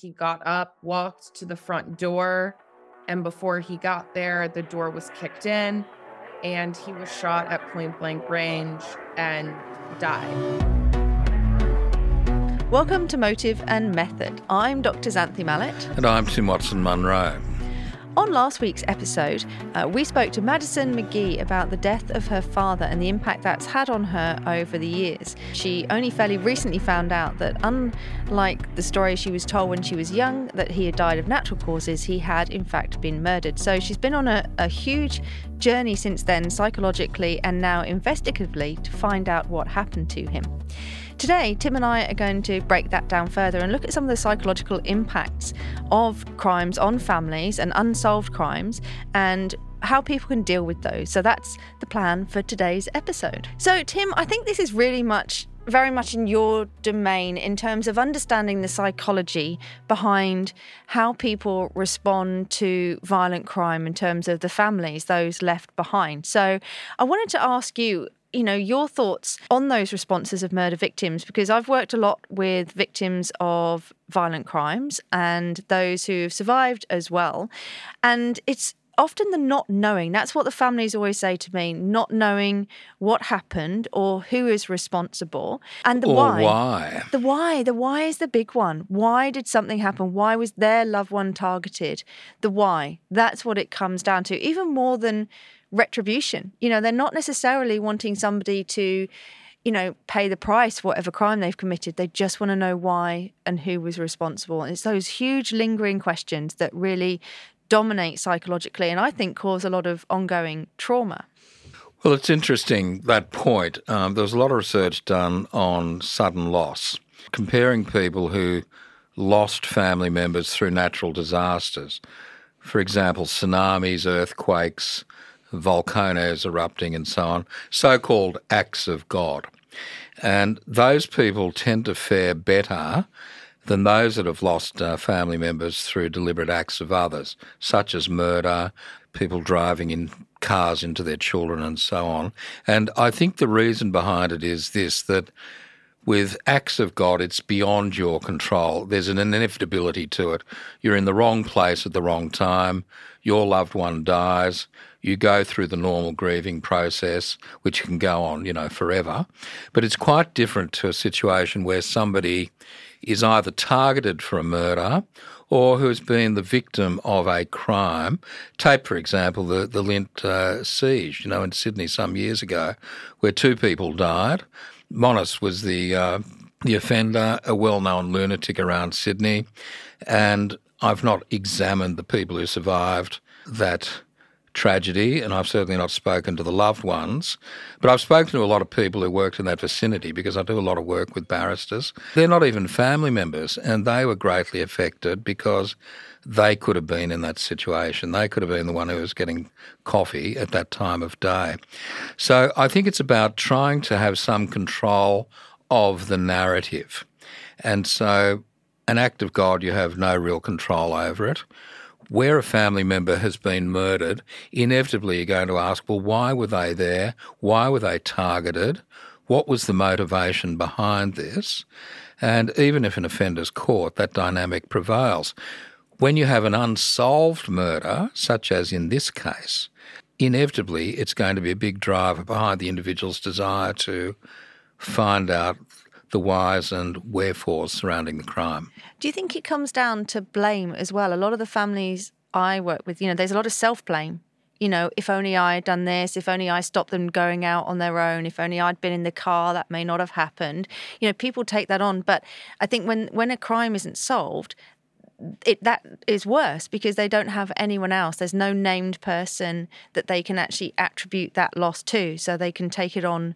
He got up, walked to the front door, and before he got there, the door was kicked in, and he was shot at point blank range and died. Welcome to Motive and Method. I'm Dr. Xanthe Mallett. And I'm Tim Watson Munro. On last week's episode, uh, we spoke to Madison McGhee about the death of her father and the impact that's had on her over the years. She only fairly recently found out that, unlike the story she was told when she was young, that he had died of natural causes, he had in fact been murdered. So she's been on a, a huge journey since then, psychologically and now investigatively, to find out what happened to him. Today, Tim and I are going to break that down further and look at some of the psychological impacts of crimes on families and unsolved crimes and how people can deal with those. So that's the plan for today's episode. So, Tim, I think this is really much very much in your domain in terms of understanding the psychology behind how people respond to violent crime in terms of the families, those left behind. So I wanted to ask you you know, your thoughts on those responses of murder victims, because I've worked a lot with victims of violent crimes and those who've survived as well. And it's often the not knowing. That's what the families always say to me not knowing what happened or who is responsible. And the or why. why. The why. The why is the big one. Why did something happen? Why was their loved one targeted? The why. That's what it comes down to, even more than retribution. You know, they're not necessarily wanting somebody to, you know, pay the price for whatever crime they've committed. They just want to know why and who was responsible. And it's those huge lingering questions that really dominate psychologically and I think cause a lot of ongoing trauma. Well, it's interesting that point. Um, there was a lot of research done on sudden loss, comparing people who lost family members through natural disasters. For example, tsunamis, earthquakes, volcanoes erupting, and so on, so called acts of God. And those people tend to fare better than those that have lost uh, family members through deliberate acts of others, such as murder, people driving in cars into their children, and so on. And I think the reason behind it is this that with acts of God, it's beyond your control. There's an inevitability to it. You're in the wrong place at the wrong time. Your loved one dies. You go through the normal grieving process, which can go on, you know, forever. But it's quite different to a situation where somebody is either targeted for a murder or who has been the victim of a crime. Take, for example, the, the Lindt uh, siege, you know, in Sydney some years ago, where two people died. Monis was the uh, the offender, a well-known lunatic around Sydney, and I've not examined the people who survived that tragedy, and I've certainly not spoken to the loved ones, but I've spoken to a lot of people who worked in that vicinity because I do a lot of work with barristers. They're not even family members, and they were greatly affected because they could have been in that situation. They could have been the one who was getting coffee at that time of day. So I think it's about trying to have some control of the narrative. And so, an act of God, you have no real control over it. Where a family member has been murdered, inevitably you're going to ask, well, why were they there? Why were they targeted? What was the motivation behind this? And even if an offender's caught, that dynamic prevails. When you have an unsolved murder, such as in this case, inevitably it's going to be a big driver behind the individual's desire to find out the whys and wherefores surrounding the crime. Do you think it comes down to blame as well? A lot of the families I work with, you know, there's a lot of self blame. You know, if only I had done this, if only I stopped them going out on their own, if only I'd been in the car, that may not have happened. You know, people take that on. But I think when, when a crime isn't solved, it that is worse because they don't have anyone else. There's no named person that they can actually attribute that loss to, so they can take it on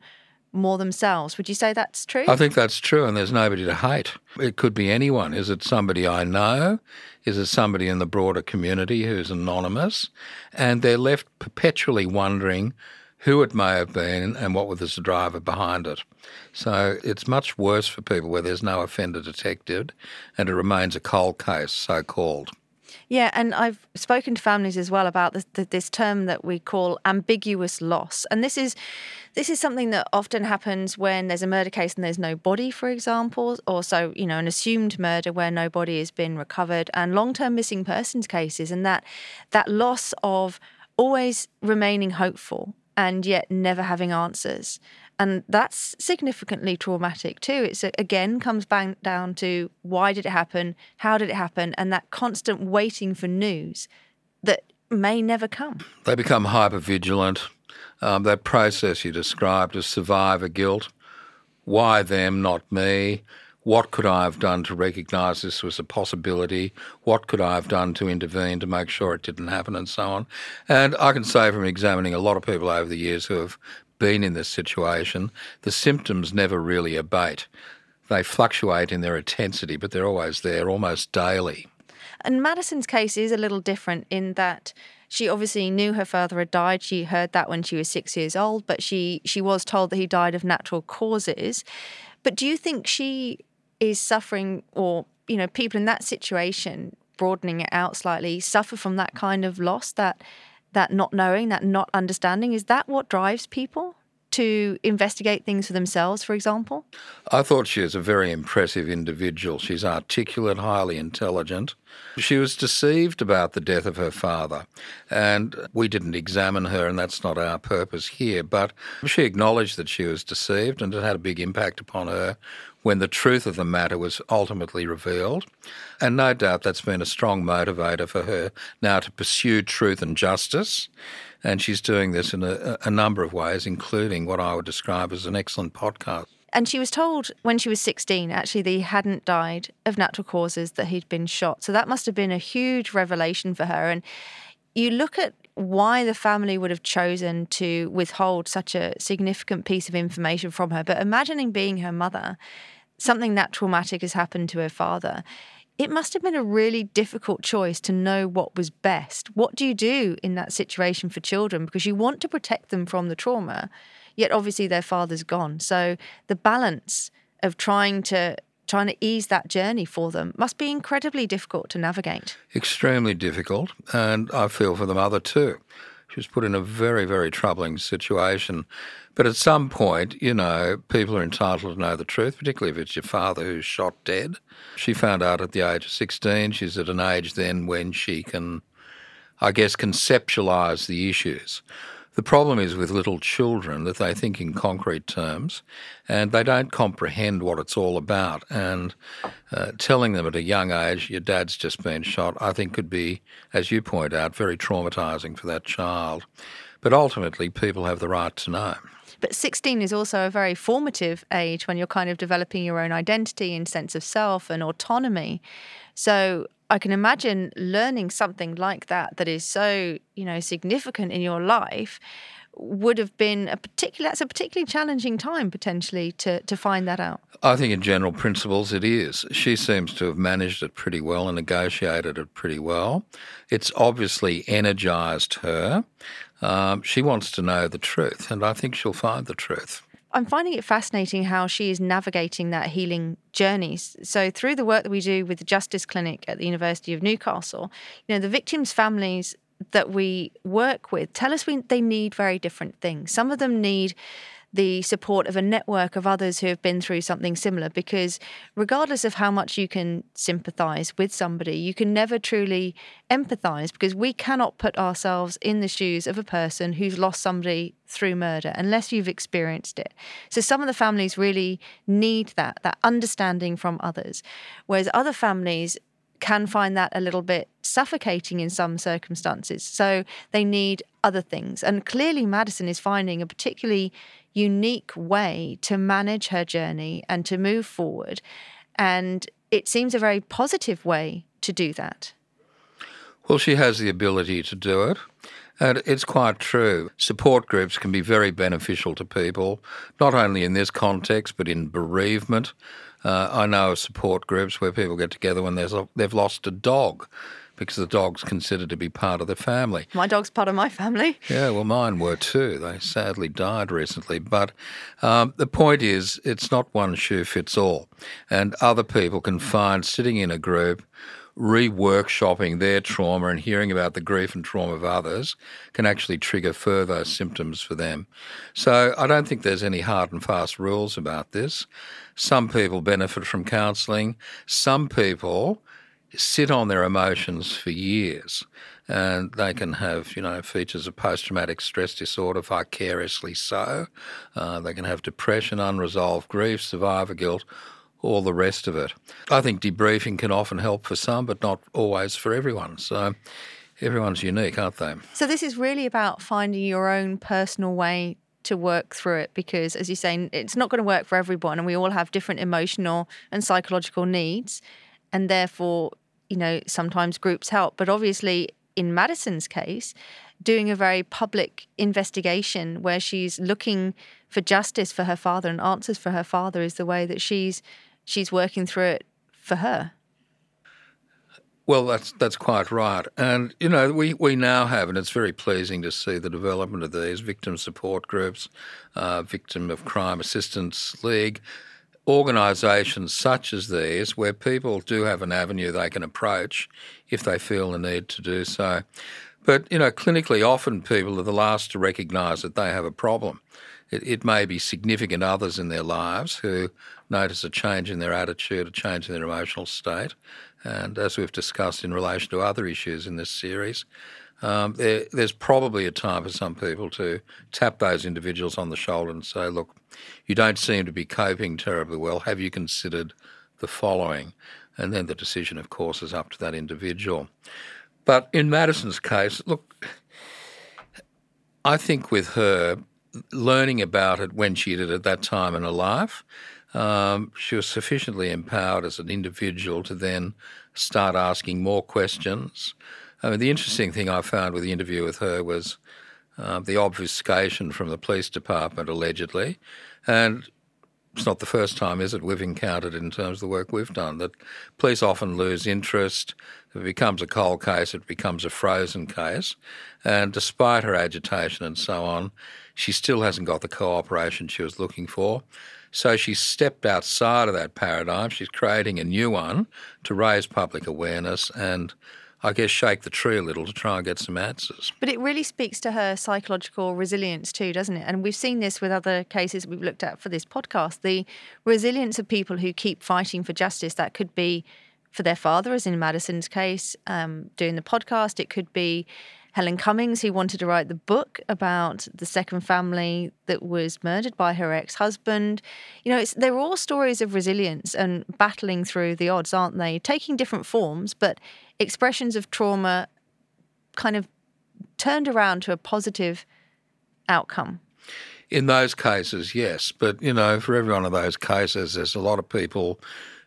more themselves. Would you say that's true? I think that's true, and there's nobody to hate. It could be anyone. Is it somebody I know? Is it somebody in the broader community who's anonymous? And they're left perpetually wondering who it may have been and what was the driver behind it. So it's much worse for people where there's no offender detected and it remains a cold case, so called. Yeah, and I've spoken to families as well about this, this term that we call ambiguous loss, and this is this is something that often happens when there's a murder case and there's no body, for example, or so you know an assumed murder where no body has been recovered, and long-term missing persons cases, and that that loss of always remaining hopeful and yet never having answers. And that's significantly traumatic too. It's again comes back down to why did it happen? How did it happen? And that constant waiting for news that may never come. They become hyper vigilant. Um, that process you described as survivor guilt. Why them, not me? What could I have done to recognise this was a possibility? What could I have done to intervene to make sure it didn't happen, and so on? And I can say from examining a lot of people over the years who have been in this situation, the symptoms never really abate. They fluctuate in their intensity, but they're always there, almost daily. And Madison's case is a little different in that she obviously knew her father had died. She heard that when she was six years old, but she she was told that he died of natural causes. But do you think she is suffering, or you know, people in that situation, broadening it out slightly, suffer from that kind of loss that that not knowing, that not understanding? Is that what drives people? to investigate things for themselves, for example? I thought she was a very impressive individual. She's articulate, highly intelligent. She was deceived about the death of her father, and we didn't examine her, and that's not our purpose here. But she acknowledged that she was deceived, and it had a big impact upon her when the truth of the matter was ultimately revealed. And no doubt that's been a strong motivator for her now to pursue truth and justice. And she's doing this in a, a number of ways, including what I would describe as an excellent podcast. And she was told when she was 16, actually, that he hadn't died of natural causes, that he'd been shot. So that must have been a huge revelation for her. And you look at why the family would have chosen to withhold such a significant piece of information from her. But imagining being her mother, something that traumatic has happened to her father. It must have been a really difficult choice to know what was best. What do you do in that situation for children? Because you want to protect them from the trauma, yet obviously their father's gone. So the balance of trying to trying to ease that journey for them must be incredibly difficult to navigate. Extremely difficult, and I feel for the mother too. She was put in a very, very troubling situation. But at some point, you know, people are entitled to know the truth, particularly if it's your father who's shot dead. She found out at the age of 16. She's at an age then when she can, I guess, conceptualise the issues. The problem is with little children that they think in concrete terms and they don't comprehend what it's all about. And uh, telling them at a young age, your dad's just been shot, I think could be, as you point out, very traumatising for that child. But ultimately, people have the right to know. But 16 is also a very formative age when you're kind of developing your own identity and sense of self and autonomy. So I can imagine learning something like that that is so, you know, significant in your life would have been a particular that's a particularly challenging time potentially to to find that out. I think in general principles it is. She seems to have managed it pretty well and negotiated it pretty well. It's obviously energized her. Um, she wants to know the truth, and I think she'll find the truth. I'm finding it fascinating how she is navigating that healing journey. So through the work that we do with the Justice Clinic at the University of Newcastle, you know, the victims' families that we work with tell us we, they need very different things. Some of them need the support of a network of others who have been through something similar because regardless of how much you can sympathize with somebody you can never truly empathize because we cannot put ourselves in the shoes of a person who's lost somebody through murder unless you've experienced it. So some of the families really need that that understanding from others. Whereas other families can find that a little bit suffocating in some circumstances. So they need other things. And clearly, Madison is finding a particularly unique way to manage her journey and to move forward. And it seems a very positive way to do that. Well, she has the ability to do it. And it's quite true. Support groups can be very beneficial to people, not only in this context, but in bereavement. Uh, I know of support groups where people get together when a, they've lost a dog because the dog's considered to be part of the family. My dog's part of my family. Yeah, well, mine were too. They sadly died recently. But um, the point is, it's not one shoe fits all. And other people can find sitting in a group re-workshopping their trauma and hearing about the grief and trauma of others can actually trigger further symptoms for them. So I don't think there's any hard and fast rules about this. Some people benefit from counselling. Some people sit on their emotions for years and they can have, you know, features of post-traumatic stress disorder, vicariously so. Uh, they can have depression, unresolved grief, survivor guilt, all the rest of it. I think debriefing can often help for some, but not always for everyone. So everyone's unique, aren't they? So this is really about finding your own personal way to work through it because as you say it's not going to work for everyone and we all have different emotional and psychological needs and therefore you know sometimes groups help but obviously in Madison's case doing a very public investigation where she's looking for justice for her father and answers for her father is the way that she's she's working through it for her. Well, that's that's quite right, and you know we, we now have, and it's very pleasing to see the development of these victim support groups, uh, victim of crime assistance league, organisations such as these, where people do have an avenue they can approach if they feel the need to do so. But you know, clinically, often people are the last to recognise that they have a problem. It, it may be significant others in their lives who notice a change in their attitude, a change in their emotional state. And as we've discussed in relation to other issues in this series, um, there, there's probably a time for some people to tap those individuals on the shoulder and say, look, you don't seem to be coping terribly well. Have you considered the following? And then the decision, of course, is up to that individual. But in Madison's case, look, I think with her, learning about it when she did at that time in her life, um, she was sufficiently empowered as an individual to then start asking more questions. I mean, the interesting thing I found with the interview with her was uh, the obfuscation from the police department, allegedly. And it's not the first time, is it, we've encountered in terms of the work we've done, that police often lose interest. If it becomes a cold case, it becomes a frozen case. And despite her agitation and so on, she still hasn't got the cooperation she was looking for. So she stepped outside of that paradigm. She's creating a new one to raise public awareness and I guess shake the tree a little to try and get some answers. But it really speaks to her psychological resilience too, doesn't it? And we've seen this with other cases we've looked at for this podcast. The resilience of people who keep fighting for justice. That could be for their father, as in Madison's case, um, doing the podcast. It could be Helen Cummings, who wanted to write the book about the second family that was murdered by her ex husband. You know, they're all stories of resilience and battling through the odds, aren't they? Taking different forms, but expressions of trauma kind of turned around to a positive outcome. In those cases, yes. But, you know, for every one of those cases, there's a lot of people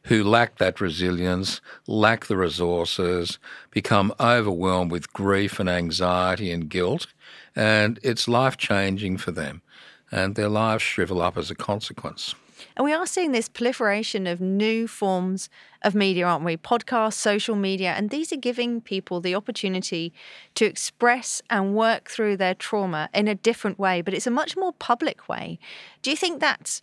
who lack that resilience, lack the resources, become overwhelmed with grief and anxiety and guilt, and it's life changing for them, and their lives shrivel up as a consequence. And we are seeing this proliferation of new forms of media, aren't we? Podcasts, social media, and these are giving people the opportunity to express and work through their trauma in a different way, but it's a much more public way. Do you think that's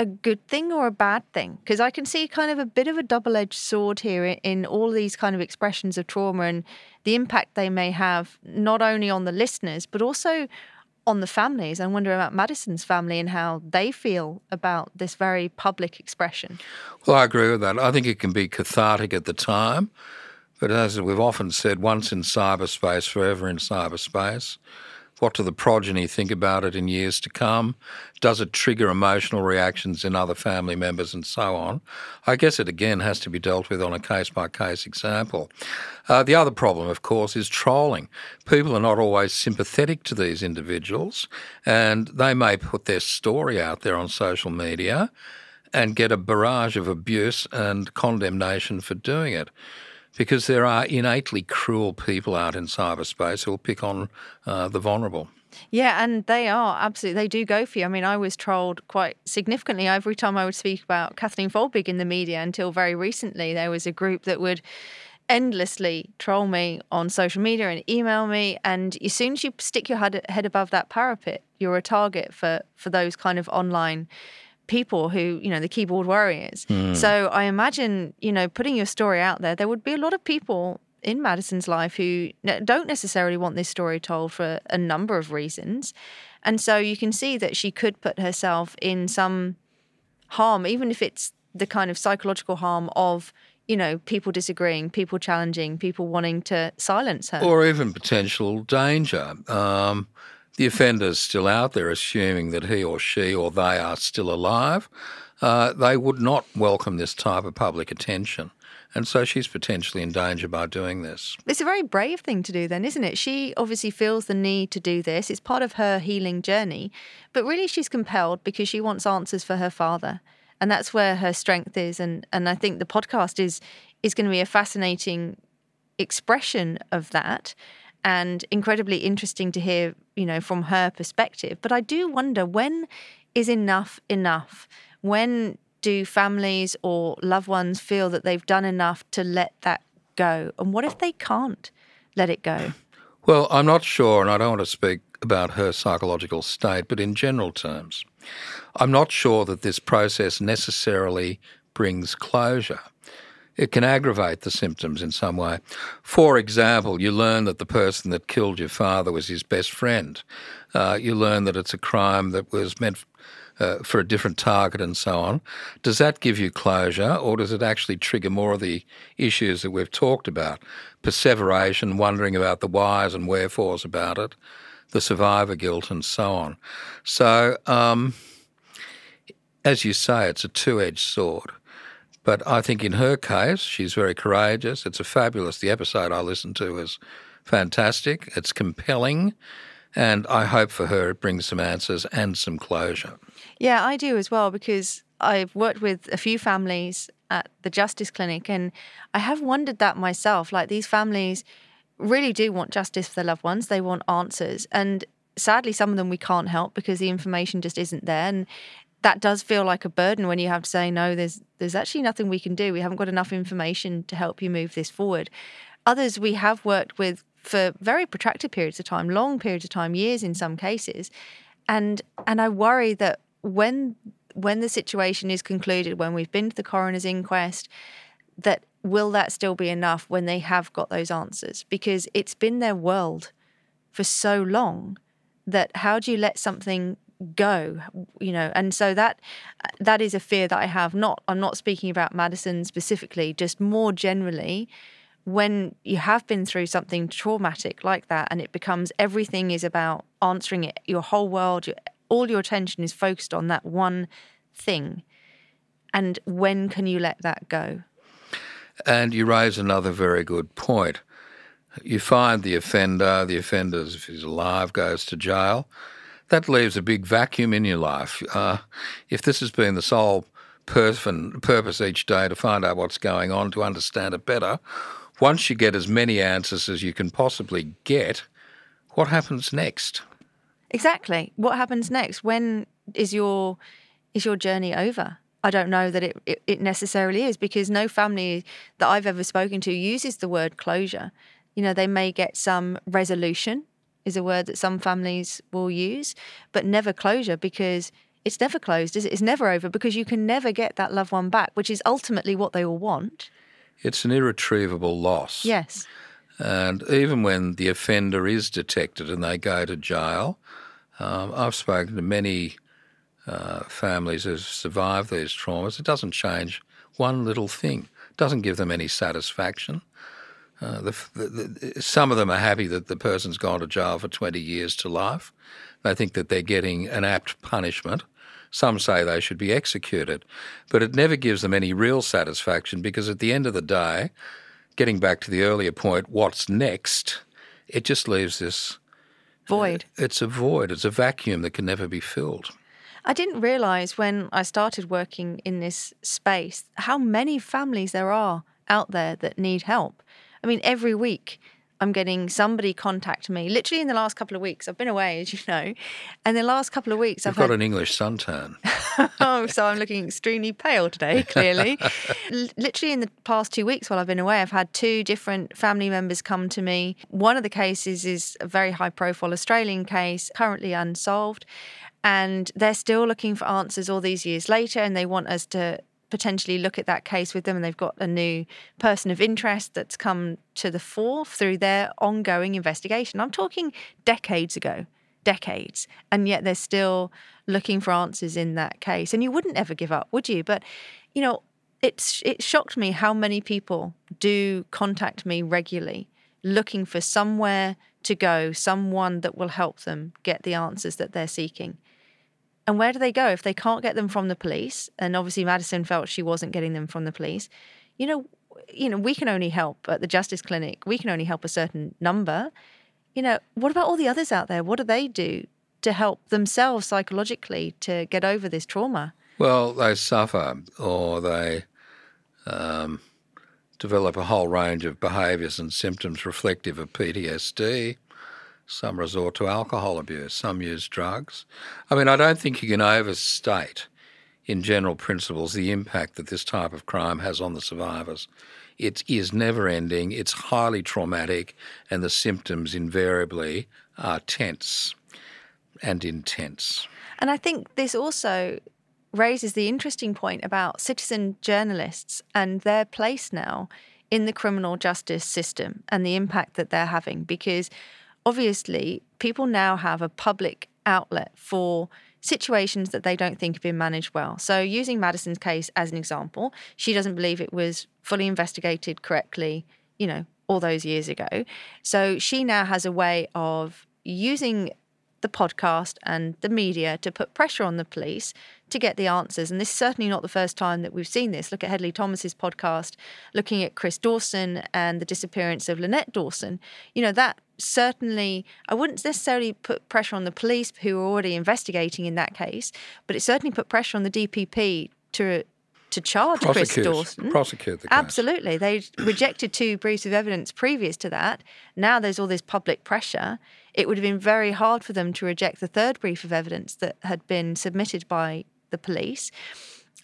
a good thing or a bad thing? Because I can see kind of a bit of a double edged sword here in, in, all these kind of expressions of trauma and the impact they may have not only on the listeners, but also on the families. I wonder about Madison's family and how they feel about this very public expression. Well, I agree with that. I think it can be cathartic at the time. But as we've often said, once in cyberspace, forever in cyberspace. What do the progeny think about it in years to come? Does it trigger emotional reactions in other family members and so on? I guess it again has to be dealt with on a case by case example. Uh, the other problem, of course, is trolling. People are not always sympathetic to these individuals, and they may put their story out there on social media and get a barrage of abuse and condemnation for doing it. Because there are innately cruel people out in cyberspace who will pick on uh, the vulnerable. Yeah, and they are absolutely, they do go for you. I mean, I was trolled quite significantly every time I would speak about Kathleen Folbig in the media until very recently. There was a group that would endlessly troll me on social media and email me. And as soon as you stick your head above that parapet, you're a target for, for those kind of online people who, you know, the keyboard warriors. Mm. So I imagine, you know, putting your story out there, there would be a lot of people in Madison's life who don't necessarily want this story told for a number of reasons. And so you can see that she could put herself in some harm, even if it's the kind of psychological harm of, you know, people disagreeing, people challenging, people wanting to silence her. Or even potential danger. Um, the offender's still out there, assuming that he or she or they are still alive. Uh, they would not welcome this type of public attention. And so she's potentially in danger by doing this. It's a very brave thing to do, then, isn't it? She obviously feels the need to do this. It's part of her healing journey. But really, she's compelled because she wants answers for her father. And that's where her strength is. And, and I think the podcast is, is going to be a fascinating expression of that and incredibly interesting to hear, you know, from her perspective. But I do wonder when is enough enough? When do families or loved ones feel that they've done enough to let that go? And what if they can't let it go? Well, I'm not sure, and I don't want to speak about her psychological state, but in general terms, I'm not sure that this process necessarily brings closure. It can aggravate the symptoms in some way. For example, you learn that the person that killed your father was his best friend. Uh, you learn that it's a crime that was meant uh, for a different target and so on. Does that give you closure, or does it actually trigger more of the issues that we've talked about? Perseveration, wondering about the whys and wherefores about it, the survivor guilt, and so on. So, um, as you say, it's a two edged sword. But I think in her case, she's very courageous. It's a fabulous. The episode I listened to is fantastic. It's compelling. And I hope for her it brings some answers and some closure. Yeah, I do as well because I've worked with a few families at the Justice Clinic and I have wondered that myself. Like these families really do want justice for their loved ones, they want answers. And sadly, some of them we can't help because the information just isn't there. And that does feel like a burden when you have to say, no, there's there's actually nothing we can do. We haven't got enough information to help you move this forward. Others we have worked with for very protracted periods of time, long periods of time, years in some cases. And and I worry that when when the situation is concluded, when we've been to the coroner's inquest, that will that still be enough when they have got those answers? Because it's been their world for so long that how do you let something go you know and so that that is a fear that i have. Not i'm not speaking about madison specifically just more generally when you have been through something traumatic like that and it becomes everything is about answering it your whole world your, all your attention is focused on that one thing. And when can you let that go? And you raise another very good point. You find the offender the offender if he's alive goes to jail that leaves a big vacuum in your life. Uh, if this has been the sole person, purpose each day to find out what's going on, to understand it better, once you get as many answers as you can possibly get, what happens next? Exactly. What happens next? When is your is your journey over? I don't know that it, it, it necessarily is because no family that I've ever spoken to uses the word closure. You know, they may get some resolution is a word that some families will use, but never closure because it's never closed. It's never over because you can never get that loved one back, which is ultimately what they all want. It's an irretrievable loss. Yes. And even when the offender is detected and they go to jail, um, I've spoken to many uh, families who've survived these traumas. It doesn't change one little thing. It doesn't give them any satisfaction. Uh, the, the, the, some of them are happy that the person's gone to jail for 20 years to life. They think that they're getting an apt punishment. Some say they should be executed. But it never gives them any real satisfaction because at the end of the day, getting back to the earlier point, what's next, it just leaves this void. Uh, it's a void, it's a vacuum that can never be filled. I didn't realize when I started working in this space how many families there are out there that need help I mean, every week I'm getting somebody contact me. Literally in the last couple of weeks, I've been away, as you know, and the last couple of weeks You've I've got had. an English suntan. oh, so I'm looking extremely pale today. Clearly, L- literally in the past two weeks while I've been away, I've had two different family members come to me. One of the cases is a very high-profile Australian case, currently unsolved, and they're still looking for answers all these years later, and they want us to potentially look at that case with them and they've got a new person of interest that's come to the fore through their ongoing investigation. I'm talking decades ago, decades, and yet they're still looking for answers in that case. And you wouldn't ever give up, would you? But, you know, it's it shocked me how many people do contact me regularly looking for somewhere to go, someone that will help them get the answers that they're seeking. And where do they go if they can't get them from the police? And obviously, Madison felt she wasn't getting them from the police. You know, you know, we can only help at the Justice Clinic. We can only help a certain number. You know, what about all the others out there? What do they do to help themselves psychologically to get over this trauma? Well, they suffer or they um, develop a whole range of behaviours and symptoms reflective of PTSD. Some resort to alcohol abuse, some use drugs. I mean, I don't think you can overstate, in general principles, the impact that this type of crime has on the survivors. It is never ending, it's highly traumatic, and the symptoms invariably are tense and intense. And I think this also raises the interesting point about citizen journalists and their place now in the criminal justice system and the impact that they're having because obviously people now have a public outlet for situations that they don't think have been managed well. So, using Madison's case as an example, she doesn't believe it was fully investigated correctly, you know, all those years ago. So, she now has a way of using the podcast and the media to put pressure on the police to get the answers. And this is certainly not the first time that we've seen this. Look at Hedley Thomas's podcast, looking at Chris Dawson and the disappearance of Lynette Dawson. You know, that certainly, I wouldn't necessarily put pressure on the police who are already investigating in that case, but it certainly put pressure on the DPP to to charge Chris Dawson. prosecute the case. Absolutely. They rejected two briefs of evidence previous to that. Now there's all this public pressure. It would have been very hard for them to reject the third brief of evidence that had been submitted by the police.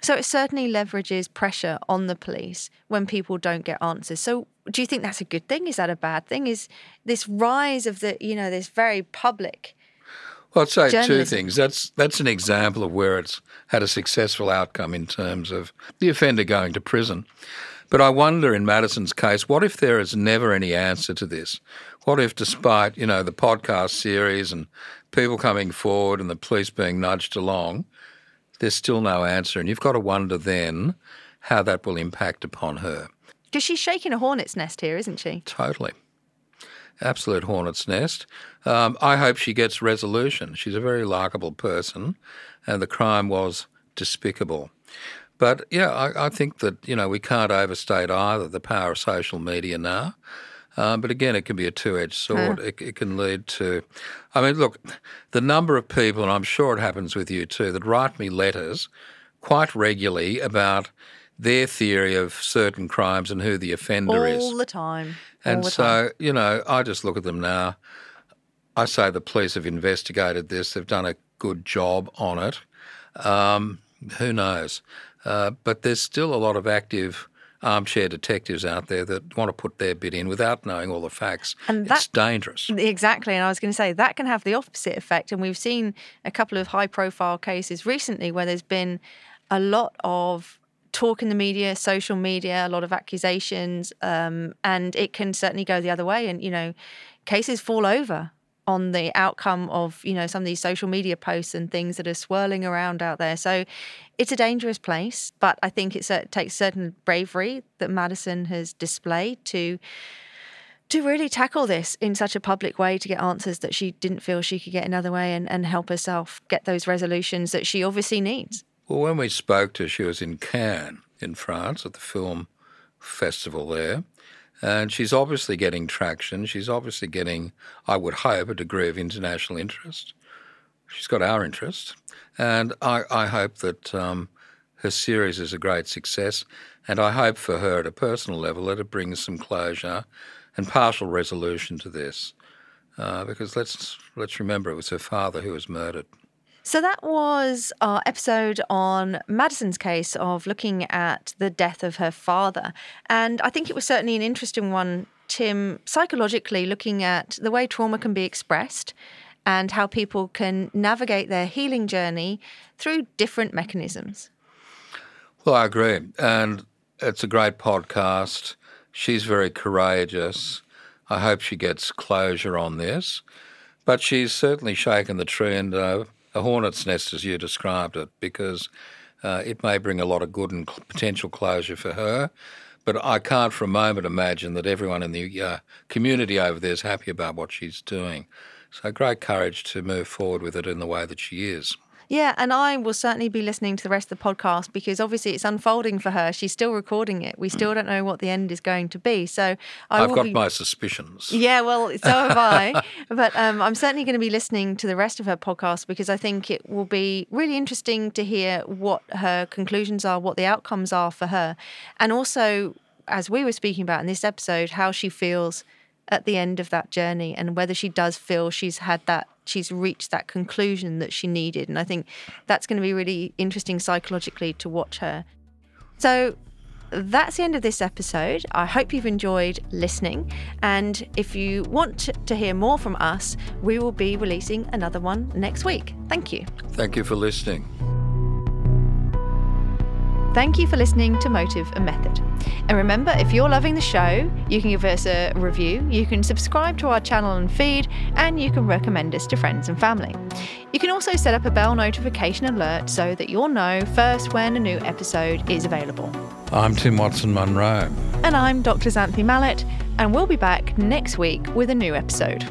So it certainly leverages pressure on the police when people don't get answers. So do you think that's a good thing? Is that a bad thing? Is this rise of the, you know, this very public Well, I'd say two things. That's that's an example of where it's had a successful outcome in terms of the offender going to prison. But I wonder in Madison's case, what if there is never any answer to this? What if, despite you know the podcast series and people coming forward and the police being nudged along, there's still no answer, and you've got to wonder then how that will impact upon her. because she's shaking a hornet's nest here, isn't she? Totally. Absolute hornet's nest. Um, I hope she gets resolution. She's a very likable person, and the crime was despicable. But yeah, I, I think that you know we can't overstate either the power of social media now. Um, but again, it can be a two-edged sword. It, it can lead to, I mean, look, the number of people, and I'm sure it happens with you too, that write me letters quite regularly about their theory of certain crimes and who the offender is. All the time. And the so, time. you know, I just look at them now. I say the police have investigated this, they've done a good job on it. Um, who knows? Uh, but there's still a lot of active armchair detectives out there that want to put their bit in without knowing all the facts. And it's dangerous. Exactly. And I was going to say that can have the opposite effect. And we've seen a couple of high profile cases recently where there's been a lot of talk in the media, social media, a lot of accusations. Um, and it can certainly go the other way. And, you know, cases fall over on the outcome of, you know, some of these social media posts and things that are swirling around out there. So it's a dangerous place. But I think it's, it takes certain bravery that Madison has displayed to to really tackle this in such a public way to get answers that she didn't feel she could get another way and, and help herself get those resolutions that she obviously needs. Well, when we spoke to her, she was in Cannes in France at the film festival there. And she's obviously getting traction. She's obviously getting, I would hope, a degree of international interest. She's got our interest. And I, I hope that um, her series is a great success, and I hope for her at a personal level that it brings some closure and partial resolution to this. Uh, because let's let's remember it was her father who was murdered. So that was our episode on Madison's case of looking at the death of her father. And I think it was certainly an interesting one, Tim, psychologically looking at the way trauma can be expressed and how people can navigate their healing journey through different mechanisms. Well, I agree. And it's a great podcast. She's very courageous. I hope she gets closure on this. But she's certainly shaken the tree and uh, a hornet's nest, as you described it, because uh, it may bring a lot of good and potential closure for her. But I can't for a moment imagine that everyone in the uh, community over there is happy about what she's doing. So great courage to move forward with it in the way that she is. Yeah, and I will certainly be listening to the rest of the podcast because obviously it's unfolding for her. She's still recording it. We still don't know what the end is going to be. So I have got be... my suspicions. Yeah, well, so have I. but um, I'm certainly going to be listening to the rest of her podcast because I think it will be really interesting to hear what her conclusions are, what the outcomes are for her, and also as we were speaking about in this episode, how she feels at the end of that journey and whether she does feel she's had that she's reached that conclusion that she needed and i think that's going to be really interesting psychologically to watch her so that's the end of this episode. I hope you've enjoyed listening. And if you want to hear more from us, we will be releasing another one next week. Thank you. Thank you for listening. Thank you for listening to Motive and Method. And remember, if you're loving the show, you can give us a review, you can subscribe to our channel and feed, and you can recommend us to friends and family. You can also set up a bell notification alert so that you'll know first when a new episode is available. I'm Tim Watson Munro. And I'm Dr. Xanthe Mallett, and we'll be back next week with a new episode.